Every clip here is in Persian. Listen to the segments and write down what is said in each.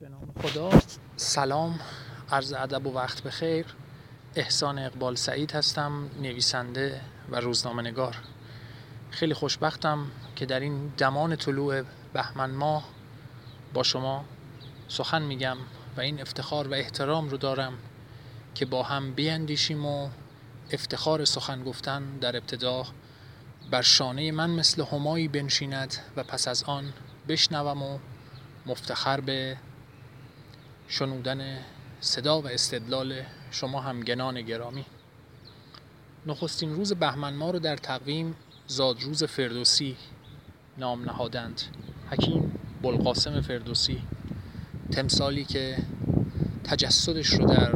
به نام خدا. سلام عرض ادب و وقت بخیر. احسان اقبال سعید هستم نویسنده و روزنامه نگار. خیلی خوشبختم که در این دمان طلوع بهمن ماه با شما سخن میگم و این افتخار و احترام رو دارم که با هم بیاندیشیم و افتخار سخن گفتن در ابتدا بر شانه من مثل همایی بنشیند و پس از آن بشنوم و مفتخر به شنودن صدا و استدلال شما همگنان گرامی. نخستین روز بهمن ما رو در تقویم زادروز فردوسی نام نهادند. حکیم بلقاسم فردوسی تمثالی که تجسدش رو در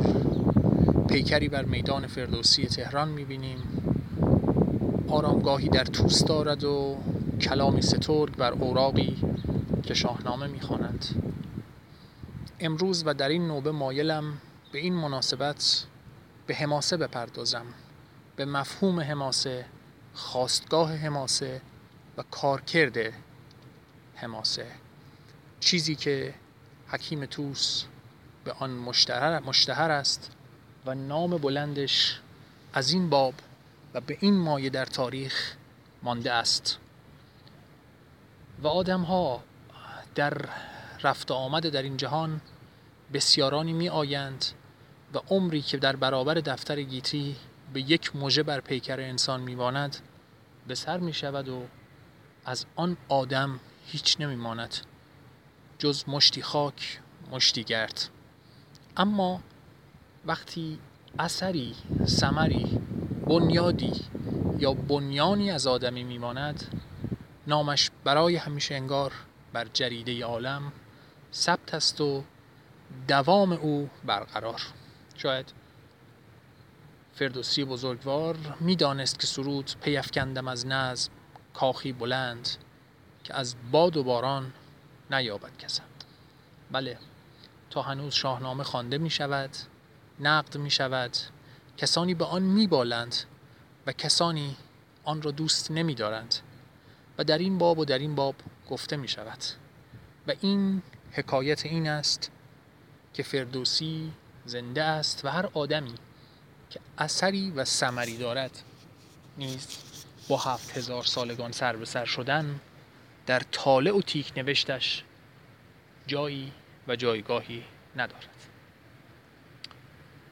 پیکری بر میدان فردوسی تهران می‌بینیم. آرامگاهی در توس دارد و کلامی سترگ بر اوراقی که شاهنامه می‌خواند. امروز و در این نوبه مایلم به این مناسبت به حماسه بپردازم به مفهوم حماسه خواستگاه حماسه و کارکرد حماسه. چیزی که حکیم توس به آن مشتهر, مشتهر است و نام بلندش از این باب و به این مایه در تاریخ مانده است. و آدم ها در رفت آمد در این جهان بسیارانی می آیند و عمری که در برابر دفتر گیتی به یک موژه بر پیکر انسان میماند به سر می شود و از آن آدم هیچ نمی ماند جز مشتی خاک مشتی گرد. اما وقتی اثری سمری بنیادی یا بنیانی از آدمی میماند نامش برای همیشه انگار بر جریده عالم ثبت است و دوام او برقرار. شاید فردوسی بزرگوار می‌دانست که سرود پیفکندم از نظم کاخی بلند که از باد و باران نیابد کسند. بله تا هنوز شاهنامه خوانده می شود نقد می شود کسانی به آن می بالند و کسانی آن را دوست نمی دارند و در این باب و در این باب گفته می شود و این حکایت این است که فردوسی زنده است و هر آدمی که اثری و سمری دارد نیز با هفت هزار سالگان سر به سر شدن در طالع و تیک نوشتش جایی و جایگاهی ندارد.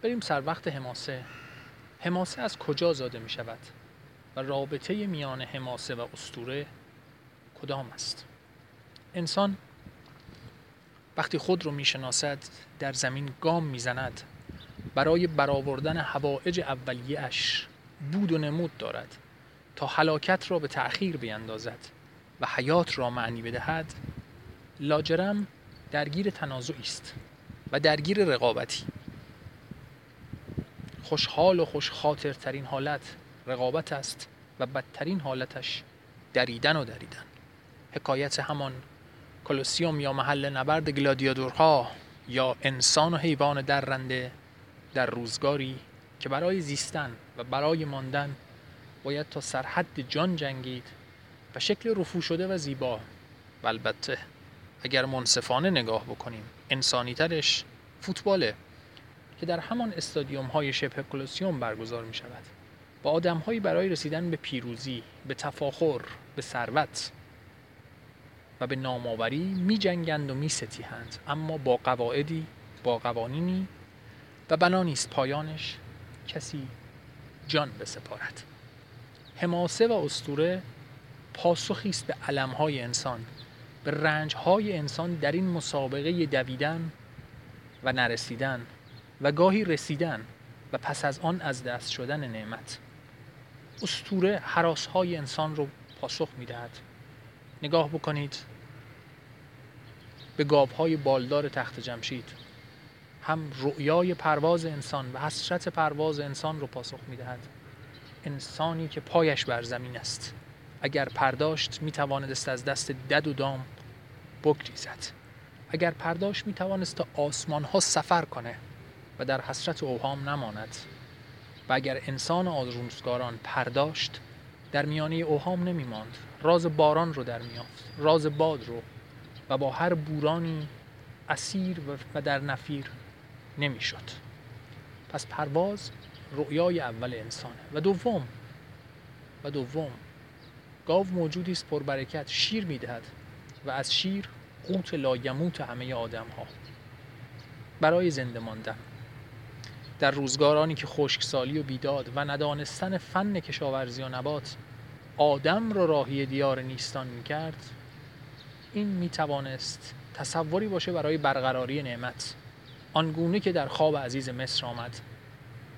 بریم سر وقت حماسه. حماسه از کجا زاده می شود و رابطه میان حماسه و استوره کدام است؟ انسان وقتی خود رو می‌شناسد در زمین گام می‌زند. برای برآوردن هوایج اولیهاش بود و نمود دارد تا حلاکت را به تأخیر بیندازد و حیات را معنی بدهد. لاجرم درگیر تنازعی است و درگیر رقابتی. خوشحال و خوش ترین حالت رقابت است و بدترین حالتش دریدن و دریدن. حکایت همان کلوسیوم یا محل نبرد گلادیادورها یا انسان و حیوان درنده در روزگاری که برای زیستن و برای ماندن باید تا سرحد جان جنگید و شکل رفو شده و زیبا. و البته اگر منصفانه نگاه بکنیم انسانی ترش فوتباله که در همان استادیوم های شبه کلوسیوم برگزار می شود با آدم برای رسیدن به پیروزی به تفاخر به ثروت و به نامآوری می جنگند و می ستیهند اما با قواعدی با قوانینی و بنا نیست پایانش کسی جان بسپارد. حماسه و استوره پاسخی است به علمهای انسان. به رنجهای انسان در این مسابقه دویدن و نرسیدن و گاهی رسیدن و پس از آن از دست شدن نعمت. استوره حراسهای انسان رو پاسخ می‌دهد. نگاه بکنید. به گاوهای بالدار تخت جمشید. هم رؤیای پرواز انسان و حسرت پرواز انسان رو پاسخ می‌دهد. انسانی که پایش بر زمین است. اگر پرداشت می توانست از دست دد و دام بگریزد. اگر پرداشت می توانست تا آسمان ها سفر کنه و در حسرت اوهام نماند. و اگر انسان آزرومسگاران پرداشت در میانه اوهام نمی ماند راز باران رو در میافت راز باد رو. و با هر بورانی اسیر و در نفیر نمی‌شد. پس پرواز رؤیای اول انسانه. و دوم و دوم گاو موجودی است پربرکت شیر می‌دهد. و از شیر قوت لایموت همه آدم ها برای زنده ماندن. در روزگارانی که خشکسالی و بیداد و ندانستن فن کشاورزی و نبات آدم را راهی دیار نیستان می‌کرد این می‌توانست تصوری باشه برای برقراری نعمت. آنگونه که در خواب عزیز مصر آمد.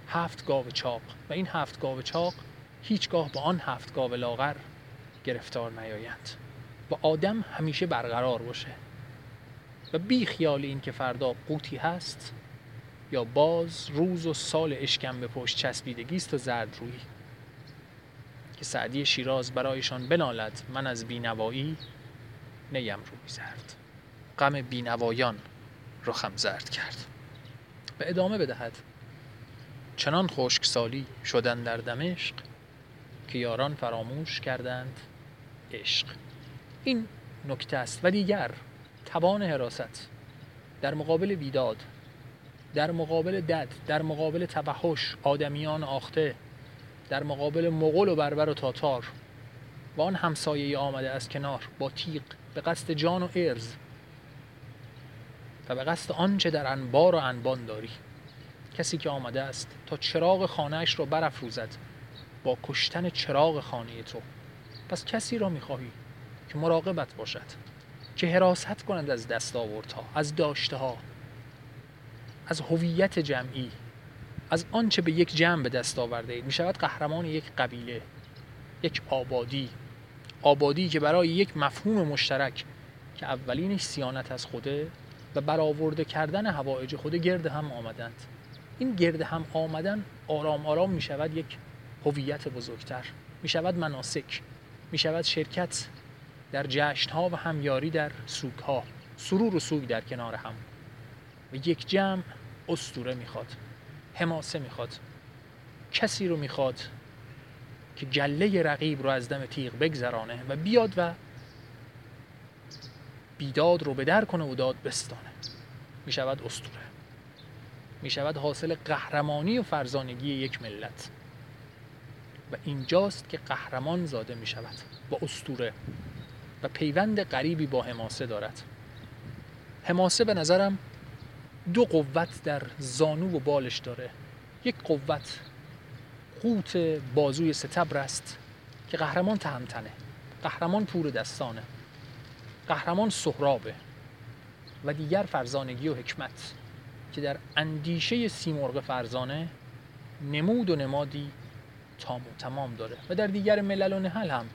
هفت گاو چاق و این هفت گاو چاق هیچگاه با آن هفت گاو لاغر گرفتار نیایند. و آدم همیشه برقرار باشه. و بی خیال این که فردا قوتی هست یا باز روز و سال اشکم به پشت چسبیدگی است و زرد روی. که سعدی شیراز برایشان بنالد من از بینوایی نیم روی زرد. غم بینوایان رخم زرد کرد. و ادامه بدهد چنان خشکسالی شدن در دمشق که یاران فراموش کردند عشق. این نکته است و دیگر توان حراست. در مقابل بیداد در مقابل دد در مقابل توحش آدمیان آخته در مقابل مغول و بربر و تاتار. و آن همسایه آمده از کنار با تیغ به قصد جان و ارز و به قصد آنچه در انبار و انبان داری. کسی که آمده است تا چراغ خانهش را برافروزد با کشتن چراغ خانه تو. پس کسی را می‌خواهی که مراقبت باشد که حراست کنند از دستاوردها از داشته ها از هویت جمعی از آنچه به یک جمع به دست آورده اید. می شود قهرمان یک قبیله یک آبادی. آبادی که برای یک مفهوم مشترک که اولینش سیانت از خوده و برآورده کردن هوایج خود گرد هم آمدند. این گرد هم آمدن آرام آرام می شود یک هویت بزرگتر. می شود مناسک می شود شرکت در جشن ها و همیاری در سوگ ها سرور و سوگ در کنار هم. و یک جمع استوره می‌خواد حماسه می‌خواد کسی رو می‌خواد که گله رقیب رو از دم تیغ بگذرانه و بیاد و بیداد رو به در کنه و داد بستانه. می‌شود استوره. می‌شود حاصل قهرمانی و فرزانگی یک ملت. و اینجاست که قهرمان زاده می شود با استوره و پیوند غریبی با حماسه دارد. حماسه به نظرم دو قوت در زانو و بالش داره. یک قوت قوت بازوی ستبر است که قهرمان تهمتنه. قهرمان پور دستانه. قهرمان سهرابه. و دیگر فرزانگی و حکمت که در اندیشه سیمرغ فرزانه نمود و نمادی تام و تمام داره. و در دیگر ملل و نهل هم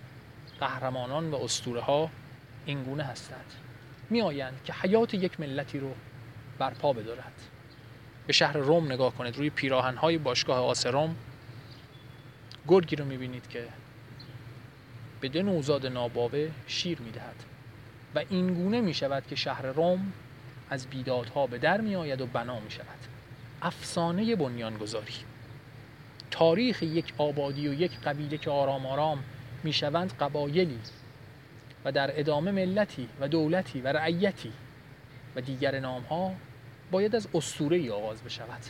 قهرمانان و اسطوره ها اینگونه هستند. می آیند که حیات یک ملتی رو برپا بدارد. به شهر روم نگاه کنید. روی پیراهن های باشگاه آس روم. گرگی رو می‌بینید که به دو نوزاد ناباوه شیر می‌دهد. و این گونه می شود که شهر روم از بیدادها به در می آید و بنا می شود افسانه بنیانگذاری. تاریخ یک آبادی و یک قبیله که آرام آرام می قبایلی و در ادامه ملتی و دولتی و رعیتی و دیگر نام ها باید از اسطوره آغاز بشود.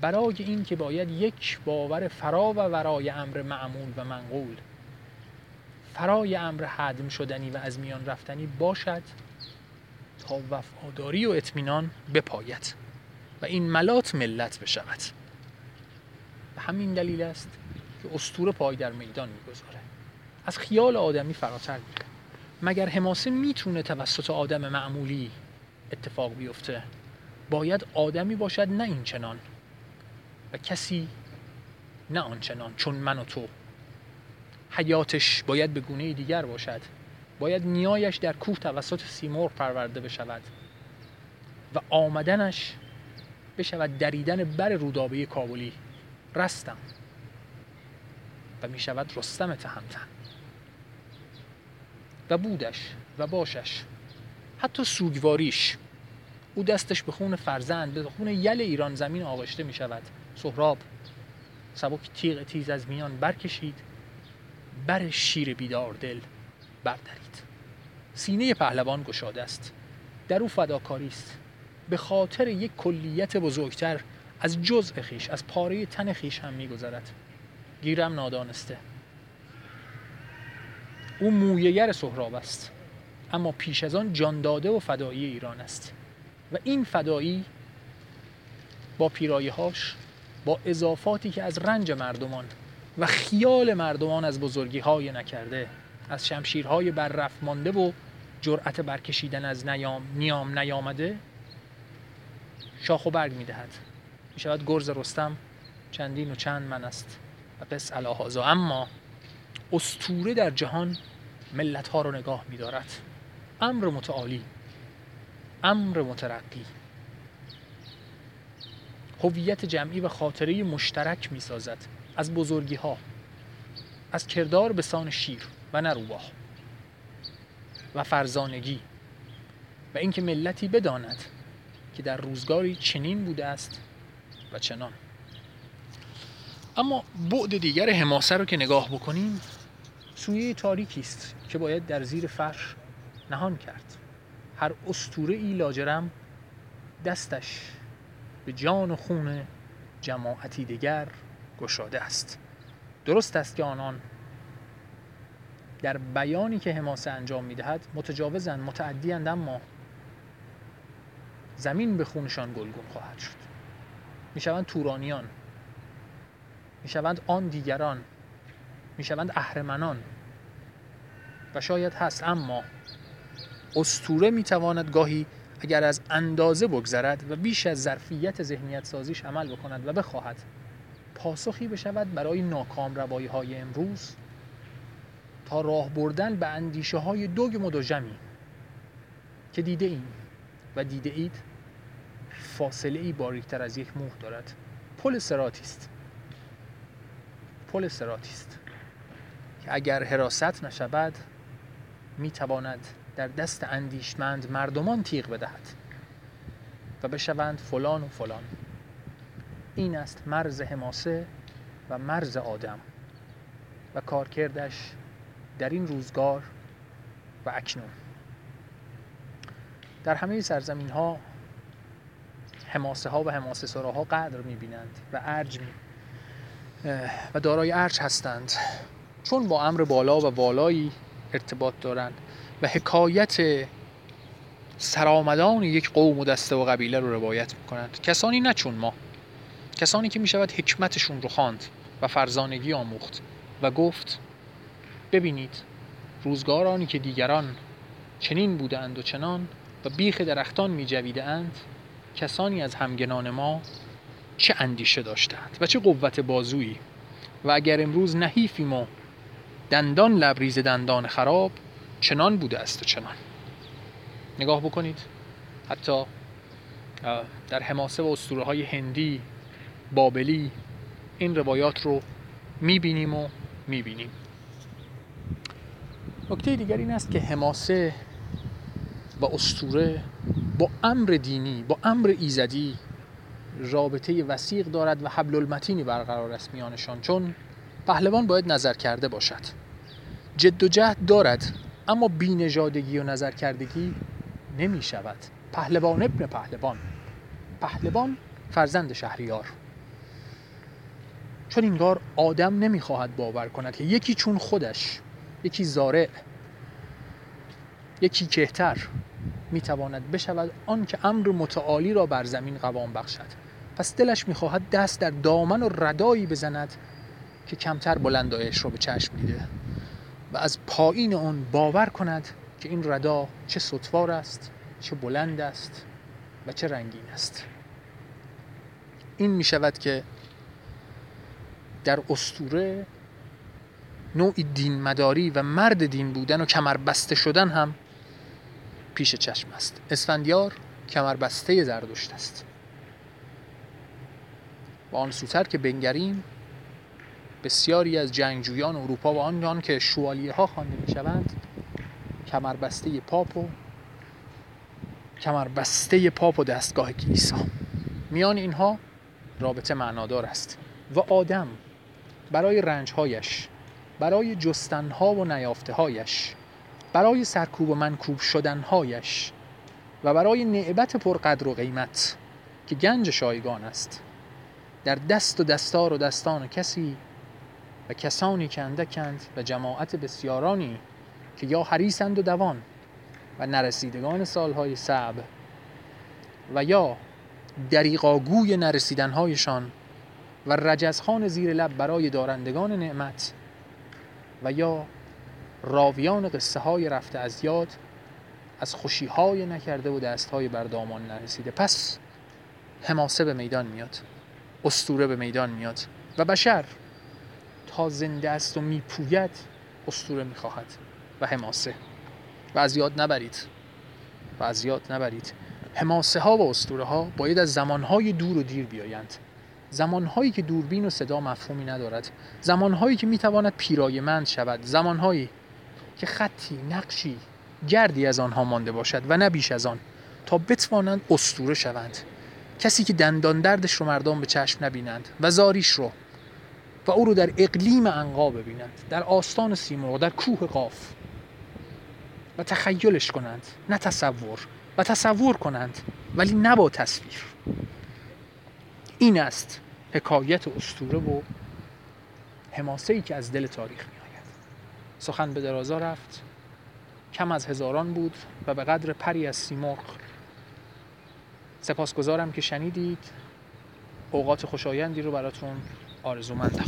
برای این که باید یک باور فرا و ورای امر معمول و منقول فرای امر حدم شدنی و از میان رفتنی باشد تا وفاداری و اطمینان بپاید و این ملات ملت بشود. به همین دلیل است که استور پای در میدان می‌گذاره. از خیال آدمی فراتر میره. مگر حماسه می‌تونه توسط آدم معمولی اتفاق بیفته؟ باید آدمی باشد نه این چنان و کسی نه آنچنان چون من و تو. حیاتش باید به گونه دیگر باشد. باید نیایش در کوه توسط سیمور پرورده بشود و آمدنش بشود دریدن بر رودابه کابلی. رستم. و می شود رستم تهمتن. و بودش و باشش. حتی سوگواریش. او دستش به خون فرزند به خون یل ایران زمین آغشته می شود سهراب سبک تیغ تیز از میان برکشید بر شیر بیدار دل بردارید سینه پهلوان گشاده است. در او فداکاری است. به خاطر یک کلیت بزرگتر از جزء خیش از پاره تن خیش هم میگذرد. گیرم نادانسته. او مویگر سهراب است. اما پیش از آن جانداده و فدایی ایران است. و این فدایی با پیرایهاش با اضافاتی که از رنج مردمان و خیال مردمان از بزرگی های نکرده از شمشیرهای بررفت مانده و جرأت برکشیدن از نیام نیام نیامده شاخ و برگ می‌دهد. می شود گرز رستم چندین و چند من است و قص الهازا اما استوره در جهان ملت ها رو نگاه می دارد امر متعالی. امر مترقی. هویت جمعی و خاطره مشترک می سازد از بزرگی ها از کردار به سان شیر و نروباه و فرزانگی و اینکه ملتی بداند که در روزگاری چنین بوده است و چنان. اما بعد دیگر حماسه رو که نگاه بکنیم سویه تاریکی است که باید در زیر فرش نهان کرد. هر استوره ای لاجرم دستش به جان و خون جماعتی دیگر گشاده است. درست است که آنان در بیانی که حماسه انجام می‌دهد متجاوزند متعدیند اما زمین به خونشان گلگون خواهد شد. می‌شوند تورانیان می‌شوند آن دیگران می‌شوند اهرمنان و شاید هست اما استوره می‌تواند گاهی اگر از اندازه بگذرد و بیش از ظرفیت ذهنیت سازیش عمل بکند و بخواهد پاسخی بشود برای ناکام روایی های امروز تا راه بردن به اندیشه های دوگ مدوژمی که دیده ایم و دیده اید فاصله ای باریکتر از یک موه دارد. پل سراتی است پل سراتی است که اگر حراست نشود می تواند در دست اندیشمند مردمان تیغ بدهد و بشوند فلان و فلان. این است مرز حماسه و مرز آدم و کارکردش در این روزگار و اکنون. در همه سرزمین ها حماسه ها و حماسه سراها قدر می‌بینند و ارج می و دارای ارج هستند. چون با امر بالا و والایی ارتباط دارند و حکایت سرآمدان یک قوم و دسته و قبیله رو روایت می‌کنند. کسانی نه چون ما. کسانی که می‌شود حکمتشون رو خواند و فرزانگی آموخت و گفت ببینید روزگارانی که دیگران چنین بودند و چنان و بیخ درختان می اند کسانی از همگنان ما چه اندیشه داشتند و چه قوت بازویی؟ و اگر امروز نحیفیم و دندان لبریز دندان خراب چنان بوده است و چنان. نگاه بکنید. حتی در حماسه و اسطوره های هندی بابلی این روایات رو می‌بینیم و می‌بینیم. نکته دیگر این است که حماسه و استوره با امر دینی با امر ایزدی رابطه وسیق دارد و حبل المتینی برقرار است میانشان چون پهلوان باید نظر کرده باشد. جد و جهد دارد اما بینژادگی و نظر کردگی نمی شود پهلوان ابن پهلوان. پهلوان فرزند شهریار. چون اینگار آدم نمی‌خواهد باور کند که یکی چون خودش یکی زارع یکی کهتر می‌تواند بشود آن که امر متعالی را بر زمین قوام بخشد. پس دلش می‌خواهد دست در دامن و ردایی بزند که کمتر بلند را به چشم دیده. و از پایین آن باور کند که این ردا چه سطوار است چه بلند است و چه رنگین است. این می شود که در استوره نوعی دین مداری و مرد دین بودن و کمر بسته شدن هم پیش چشم است. اسفندیار کمر بسته زردشت است. و آن سوتر که بنگریم بسیاری از جنگجویان اروپا و آنان که شوالیه ها خوانده می شوند کمر بسته پاپ و کمر بسته پاپ و دستگاه کلیسا. میان اینها رابطه معنادار است و آدم برای رنجهایش برای جستنها و نیافته هایش برای سرکوب و منکوب شدنهایش و برای نعبت پرقدر و قیمت که گنج شایگان است. در دست و دستار و دستان کسی و کسانی که اندکند و جماعت بسیارانی که یا حریسند و دوان و نرسیدگان سالهای صعب و یا دریقاگوی نرسیدنهایشان و رجزخان زیر لب برای دارندگان نعمت و یا راویان قصه های رفته از یاد از خوشی های نکرده و دست های بردامان نرسیده. پس حماسه به میدان میاد استوره به میدان میاد و بشر تا زنده است و میپوید استوره می‌خواهد و حماسه. و از یاد نبرید. و از یاد نبرید. حماسه ها و استوره ها باید از زمانهای دور و دیر بیایند. زمانهایی که دوربین و صدا مفهومی ندارد. زمانهایی که می‌تواند پیرایمند شود. زمانهایی که خطی نقشی گردی از آنها مانده باشد و نه بیش از آن. تا بتوانند استوره شوند. کسی که دندان دردش رو مردم به چشم نبینند و زاریش رو و او رو در اقلیم انقا ببینند در آستان سیمرغ در کوه قاف و تخیلش کنند نه تصور و تصور کنند ولی نه با تصویر. این است حکایت استوره و حماسه ای که از دل تاریخ می آید سخن به درازا رفت کم از هزاران بود و به قدر پری از سیمرغ. سپاسگزارم که شنیدید. اوقات خوشایندی رو براتون آرزومندم